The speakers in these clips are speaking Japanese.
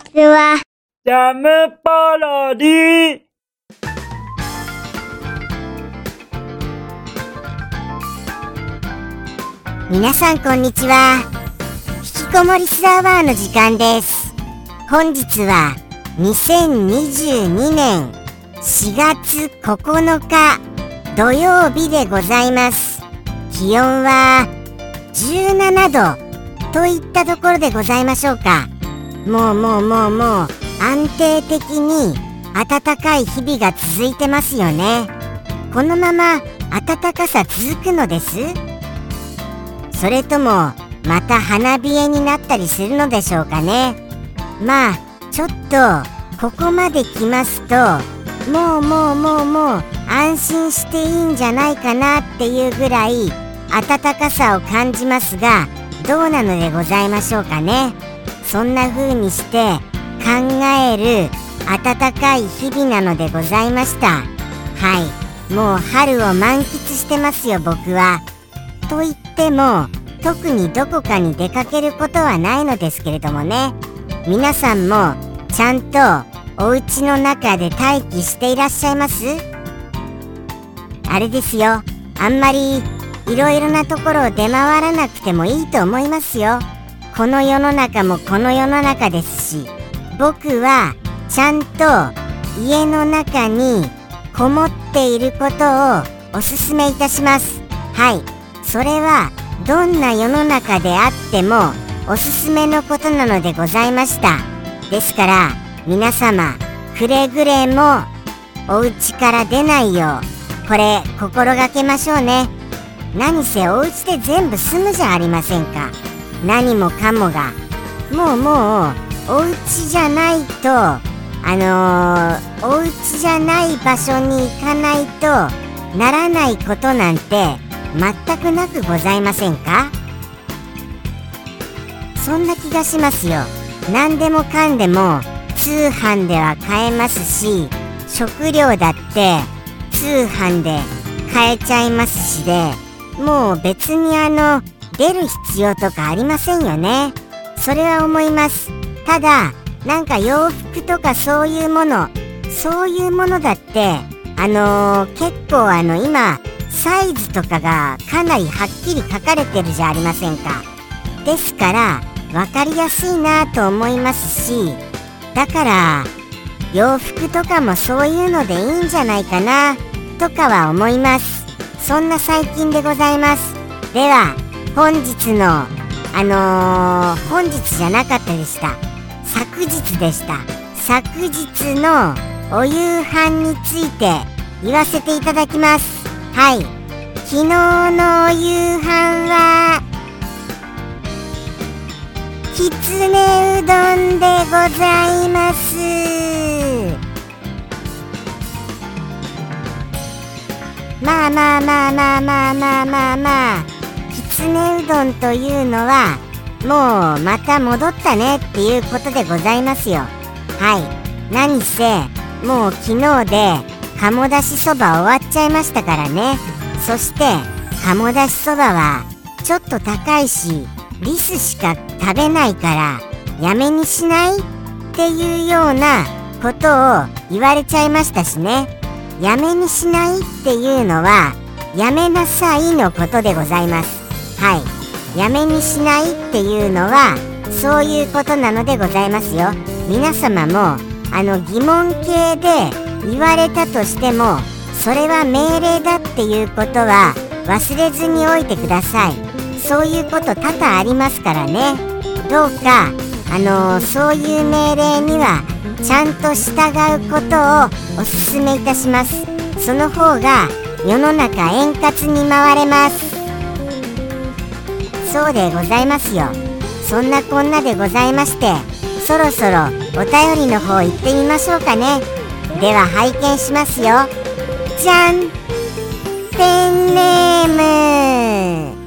ちは。ジャムパロディ皆さんこんにちは。引きこもりスラーバーの時間です。本日は2022年4月9日土曜日でございます。気温は17度といったところでございましょうか。もうもうもうもう安定的に暖かい日々が続いてますよね。このまま暖かさ続くのです？それともまた花冷えになったりするのでしょうかね？まあちょっとここまで来ますともうもうもうもう安心していいんじゃないかなっていうぐらい暖かさを感じますがどうなのでございましょうかね？そんな風にして考える暖かい日々なのでございました。はい。もう春を満喫してますよ僕は。と言っても特にどこかに出かけることはないのですけれどもね。皆さんもちゃんとお家の中で待機していらっしゃいます？あれですよ。あんまりいろいろなところを出回らなくてもいいと思いますよ。この世の中もこの世の中ですし僕はちゃんと家の中にこもっていることをおすすめいたします。はい。それはどんな世の中であってもおすすめのことなのでございました。ですから皆様くれぐれもお家から出ないようこれ心がけましょうね。何せお家で全部住むじゃありませんか。何もかもが。もうもうお家じゃないとあのー、お家じゃない場所に行かないとならないことなんて全くなくございませんか？そんな気がしますよ。何でもかんでも通販では買えますし食料だって通販で買えちゃいますしでもう別にあの出る必要とかありませんよね。それは思います。ただなんか洋服とかそういうものそういうものだってあのー、結構あの今サイズとかがかなりはっきり書かれてるじゃありませんか。ですから分かりやすいなと思いますしだから洋服とかもそういうのでいいんじゃないかなとかは思います。そんな最近でございます。では本日のあのー、本日じゃなかったでした。昨日でした。昨日のお夕飯について言わせていただきます。はい。昨日のお夕飯はきつねうどんでございます。まあまあまあまあまあまあまあまあきつねうどんというのはもうまた戻ったねっていうことでございますよ。はい。何せもう昨日で鴨だしそば終わっちゃいましたからね。そして鴨だしそばはちょっと高いしリスしか食べないからやめにしないっていうようなことを言われちゃいましたしね。やめにしないっていうのはやめなさいのことでございます。はい。やめにしないっていうのはそういうことなのでございますよ。皆様もあの疑問形で言われたとしてもそれは命令だっていうことは忘れずにおいてください。そういうこと多々ありますからね。どうかあの、そういう命令にはちゃんと従うことをおすすめいたします。その方が世の中円滑に回れます。そうでございますよ。そんなこんなでございましてそろそろお便りの方行ってみましょうかね。では拝見しますよ。じゃん。ペンネーム。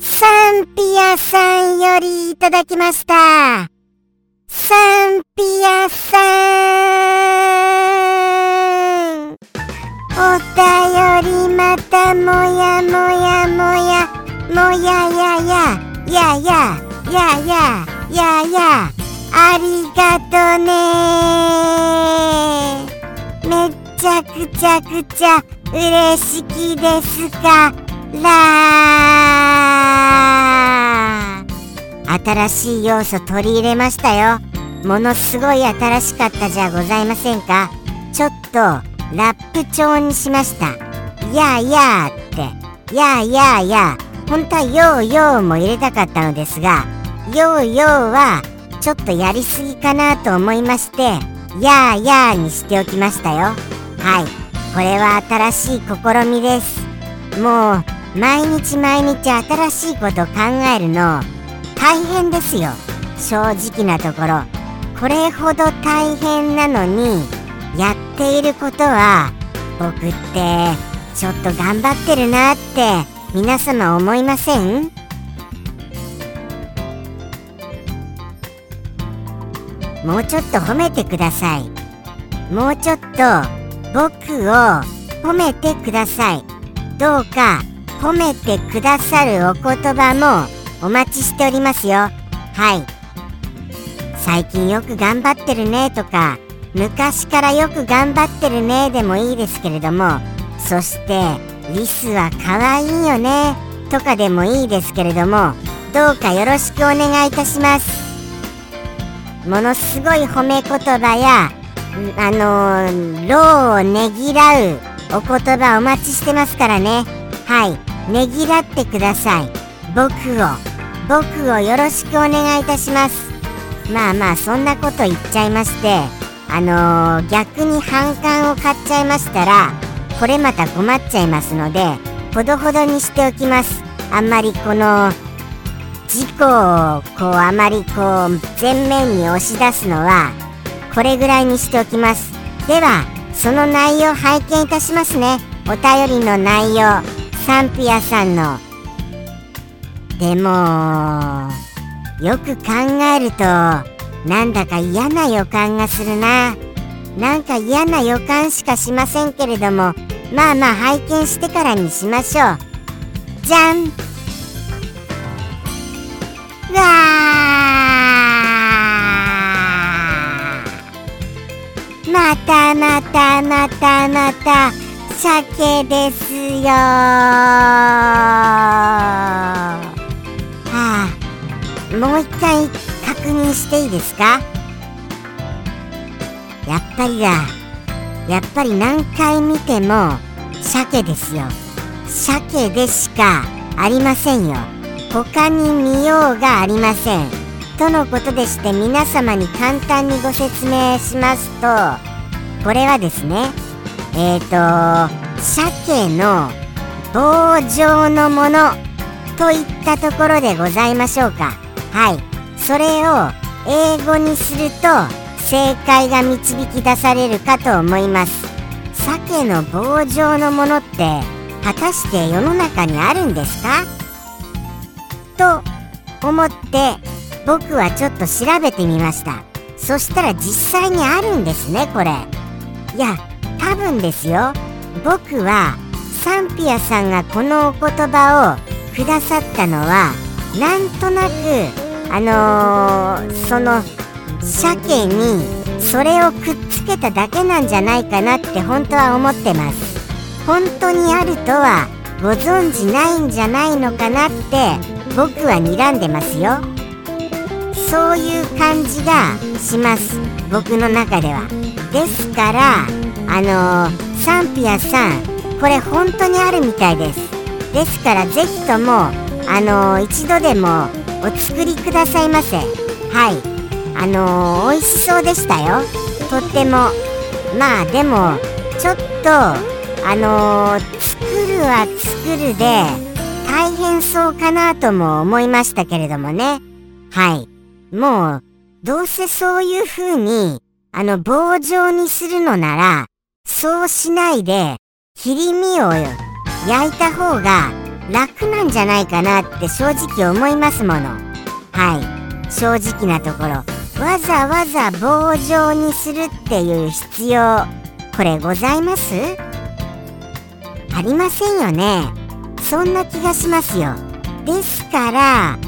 サンピアさんよりいただきました。サンピアさやややややややありがとね。めっちゃくちゃくちゃ嬉しきですから新しい要素取り入れましたよ。ものすごい新しかったじゃございませんか。ちょっとラップ調にしました。やあやあって。やあやあやあ本当はようようも入れたかったのですがようようはちょっとやりすぎかなと思いましてやあやあにしておきましたよ。はい。これは新しい試みです。もう毎日毎日新しいことを考えるの大変ですよ。正直なところ。これほど大変なのにやっていることは僕ってちょっと頑張ってるなって皆様思いません？もうちょっと褒めてください。もうちょっと僕を褒めてください。どうか褒めてくださるお言葉もお待ちしておりますよ。はい。最近よく頑張ってるねとか昔からよく頑張ってるねでもいいですけれどもそしてリスは可愛いよね。とかでもいいですけれどもどうかよろしくお願いいたします。ものすごい褒め言葉やあのー、労をねぎらうお言葉お待ちしてますからね。はい。ねぎらってください。僕を。僕をよろしくお願いいたします。まあまあそんなこと言っちゃいましてあのー、逆に反感を買っちゃいましたらこれまた困っちゃいますのでほどほどにしておきます。あんまりこの事故をこうあまりこう前面に押し出すのはこれぐらいにしておきます。ではその内容拝見いたしますね。お便りの内容サンピアさんのでもよく考えるとなんだか嫌な予感がするな。なんか嫌な予感しかしませんけれどもまあまあ拝見してからにしましょう。じゃん。わー。またまたまたまた鮭ですよはあもう一回確認していいですか？やっぱりだ。やっぱり何回見ても鮭ですよ。鮭でしかありませんよ。他に見ようがありません。とのことでして皆様に簡単にご説明しますとこれはですねえっ、ー、と鮭の棒状のものといったところでございましょうか。はい。それを英語にすると正解が導き出されるかと思います。鮭の棒状のものって果たして世の中にあるんですか？と思って僕はちょっと調べてみました。そしたら実際にあるんですねこれ。いや多分ですよ。僕はサンピアさんがこのお言葉をくださったのはなんとなくあのー、その鮭にそれをくっつけただけなんじゃないかなって本当は思ってます。本当にあるとはご存知ないんじゃないのかなって僕は睨んでますよ。そういう感じがします。僕の中では。ですからあのー、サンピアさんこれ本当にあるみたいです。ですからぜひともあのー、一度でもお作りくださいませ。はい。あのー、美味しそうでしたよ。とっても。まあでもちょっとあのー、作るは作るで大変そうかなとも思いましたけれどもね。はい。もうどうせそういう風にあの棒状にするのならそうしないで切り身を焼いた方が楽なんじゃないかなって正直思いますもの。はい。正直なところ。わざわざ棒状にするっていう必要これございます？ありませんよね。そんな気がしますよ。ですから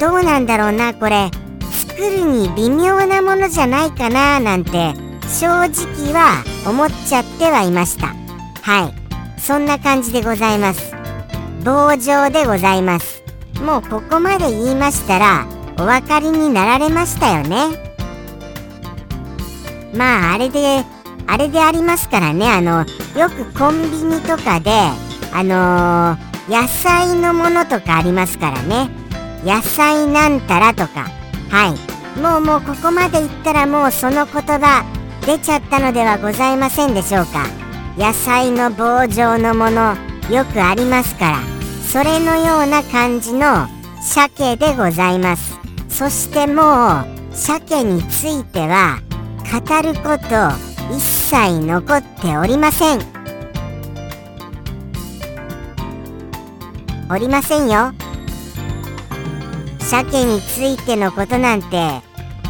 どうなんだろうなこれ。作るに微妙なものじゃないかななんて正直は思っちゃってはいました。はい。そんな感じでございます。棒状でございます。もうここまで言いましたらお分かりになられましたよね。まああれであれでありますからね。あのよくコンビニとかであのー、野菜のものとかありますからね。野菜なんたらとか。はい。もうもうここまでいったらもうその言葉出ちゃったのではございませんでしょうか。野菜の棒状のものよくありますから。それのような感じの鮭でございます。そしてもう鮭については語ること一切残っておりません。おりませんよ。鮭についてのことなんて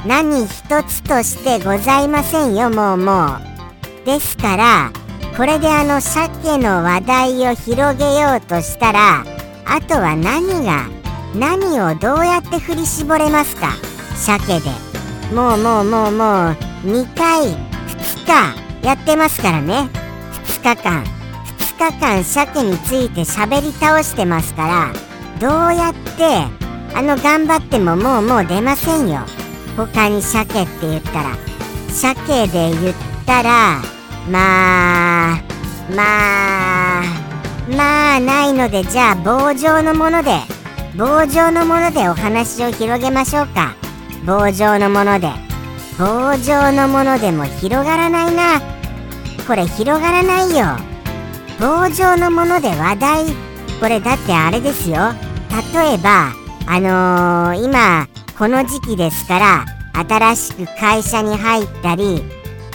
何一つとしてございませんよもうもう。ですからこれであの鮭の話題を広げようとしたらあとは何が何をどうやって振り絞れますか？鮭で。もうもうもうもう。2回2日やってますからね。2日間。2日間鮭について喋り倒してますから。どうやってあの頑張ってももうもう出ませんよ。他に鮭って言ったら。鮭で言ったらまあまあまあないのでじゃあ棒状のもので。棒状のものでお話を広げましょうか。棒状のもので。棒状のものでも広がらないな。これ広がらないよ。棒状のもので話題。これだってあれですよ。例えばあのー、今この時期ですから新しく会社に入ったり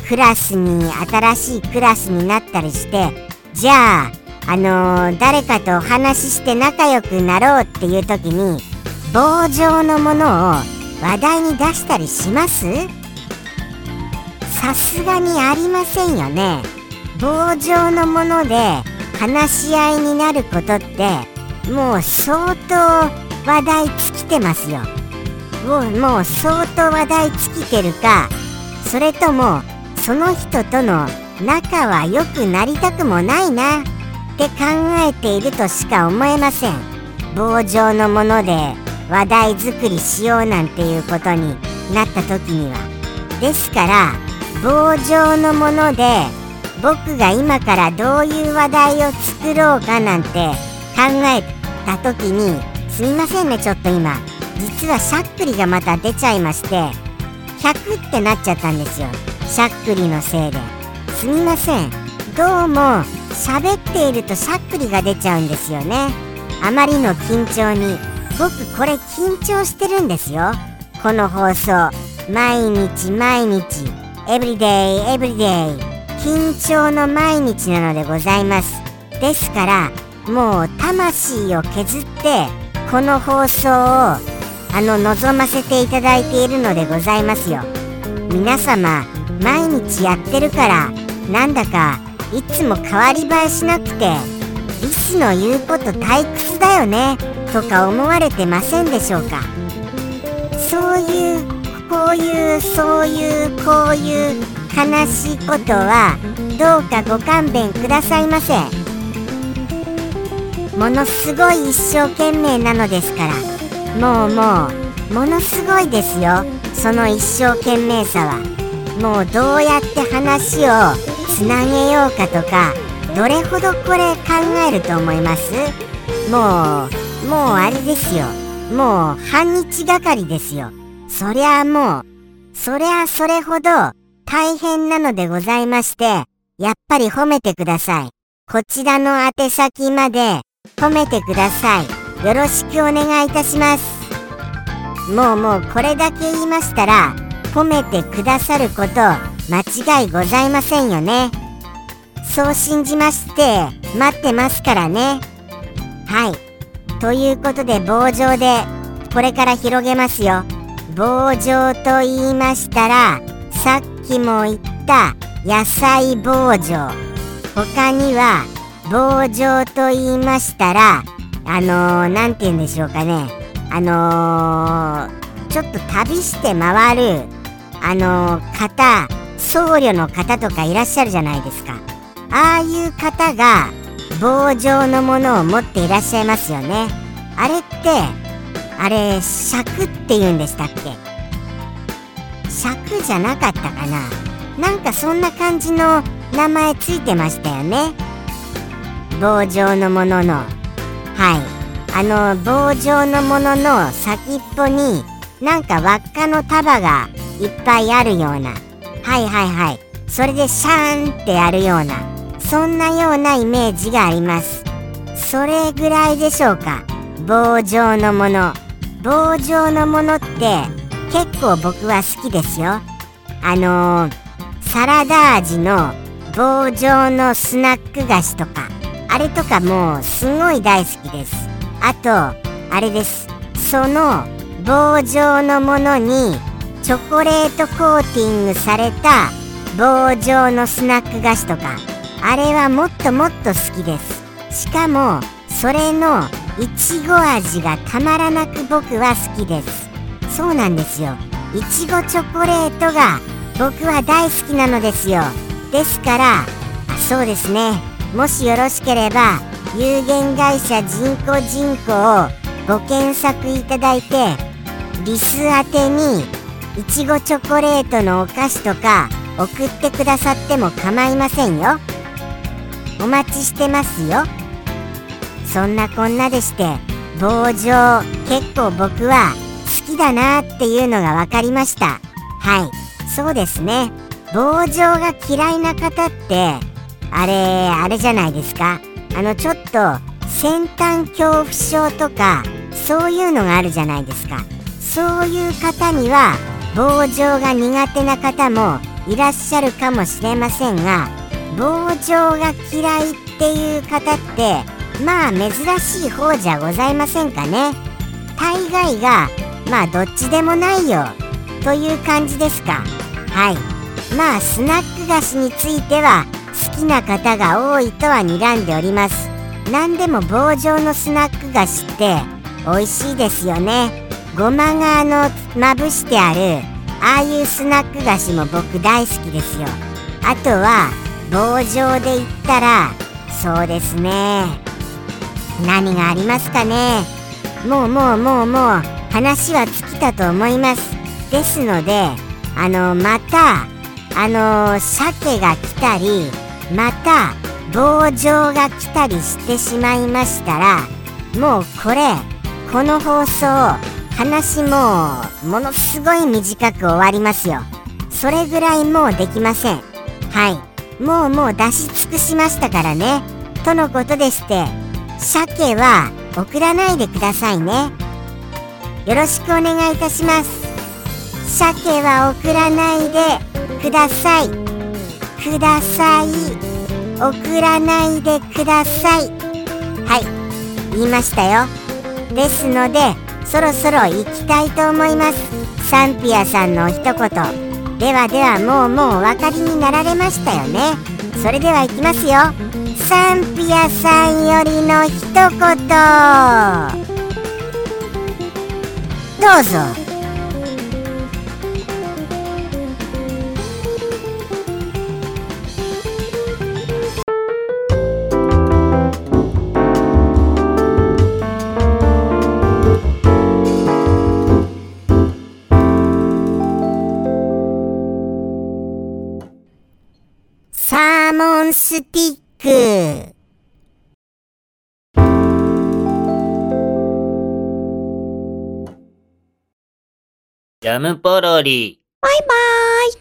クラスに新しいクラスになったりしてじゃああのー、誰かとお話しして仲良くなろうっていう時に棒状のものを話題に出したりします？さすがにありませんよね。棒状のもので話し合いになることってもう相当話題尽きてますよ。もうもう相当話題尽きてるかそれともその人との仲は良くなりたくもないな。って考えているとしか思えません。棒状のもので話題作りしようなんていうことになった時には。ですから棒状のもので僕が今からどういう話題を作ろうかなんて考えた時にすみませんねちょっと今。実はしゃっくりがまた出ちゃいまして100ってなっちゃったんですよ。しゃっくりのせいで。すみません。どうも喋っているとしゃっくりが出ちゃうんですよね。あまりの緊張に僕これ緊張してるんですよ。この放送。毎日毎日。エブリデイエブリデイ緊張の毎日なのでございます。ですからもう魂を削ってこの放送をあの望ませていただいているのでございますよ。皆様毎日やってるからなんだかいつも変わり映えしなくてリスの言うこと退屈だよねとか思われてませんでしょうか？そういうこういうそういうこういう悲しいことはどうかご勘弁くださいませ。ものすごい一生懸命なのですから。もうもうものすごいですよその一生懸命さは。もうどうやって話をつなげようかとかどれほどこれ考えると思います？もうもうあれですよもう半日がかりですよそりゃあもう、そりゃあそれほど大変なのでございまして、やっぱり褒めてください。こちらの宛先まで褒めてください。よろしくお願いいたします。もうもうこれだけ言いましたら、褒めてくださること間違いございませんよね。そう信じまして、待ってますからね。はい。ということで棒状で、これから広げますよ。棒状と言いましたらさっきも言った野菜棒状他には棒状と言いましたらあのー、て言うんでしょうかねあのー、ちょっと旅して回るあの方僧侶の方とかいらっしゃるじゃないですか。ああいう方が棒状のものを持っていらっしゃいますよね。あれってあれ尺って言うんでしたっけ？尺じゃなかったかな？なんかそんな感じの名前ついてましたよね。棒状のものの。はい。あの棒状のものの先っぽになんか輪っかの束がいっぱいあるような。はいはいはい。それでシャーンってやるようなそんなようなイメージがあります。それぐらいでしょうか。棒状のもの。棒状のものって結構僕は好きですよ。あのー、サラダ味の棒状のスナック菓子とか。あれとかもうすごい大好きです。あとあれです。その棒状のものにチョコレートコーティングされた棒状のスナック菓子とか。あれはもっともっと好きです。しかもそれのいちご味がたまらなく僕は好きです。そうなんですよ。いちごチョコレートが僕は大好きなのですよ。ですからあそうですね。もしよろしければ有限会社人工人口をご検索いただいてリス宛てにいちごチョコレートのお菓子とか送ってくださっても構いませんよ。お待ちしてますよ。そんなこんなでして棒状結構僕は好きだなっていうのが分かりました。はい。そうですね。棒状が嫌いな方ってあれあれじゃないですか。あのちょっと先端恐怖症とかそういうのがあるじゃないですか。そういう方には棒状が苦手な方もいらっしゃるかもしれませんが棒状が嫌いっていう方ってまあ珍しい方じゃございませんかね。大概がまあどっちでもないよという感じですか。はい。まあスナック菓子については好きな方が多いとは睨んでおります。何でも棒状のスナック菓子って美味しいですよね。ごまがあのまぶしてあるああいうスナック菓子も僕大好きですよ。あとは棒状で言ったらそうですね。何がありますかね。もうもうもうもう話は尽きたと思います。ですのであのまたあの鮭が来たりまた棒状が来たりしてしまいましたらもうこれこの放送話もものすごい短く終わりますよ。それぐらいもうできません。はい。もうもう出し尽くしましたからね。とのことでして。鮭は送らないでくださいね。よろしくお願いいたします。鮭は送らないでください。ください。送らないでください。はい。言いましたよ。ですのでそろそろ行きたいと思います。サンピアさんの一言。ではではもうもうお分かりになられましたよね。それでは行きますよ。サンピアさんよりの一言。どうぞ。スティックジャムポロリ。バイバーイ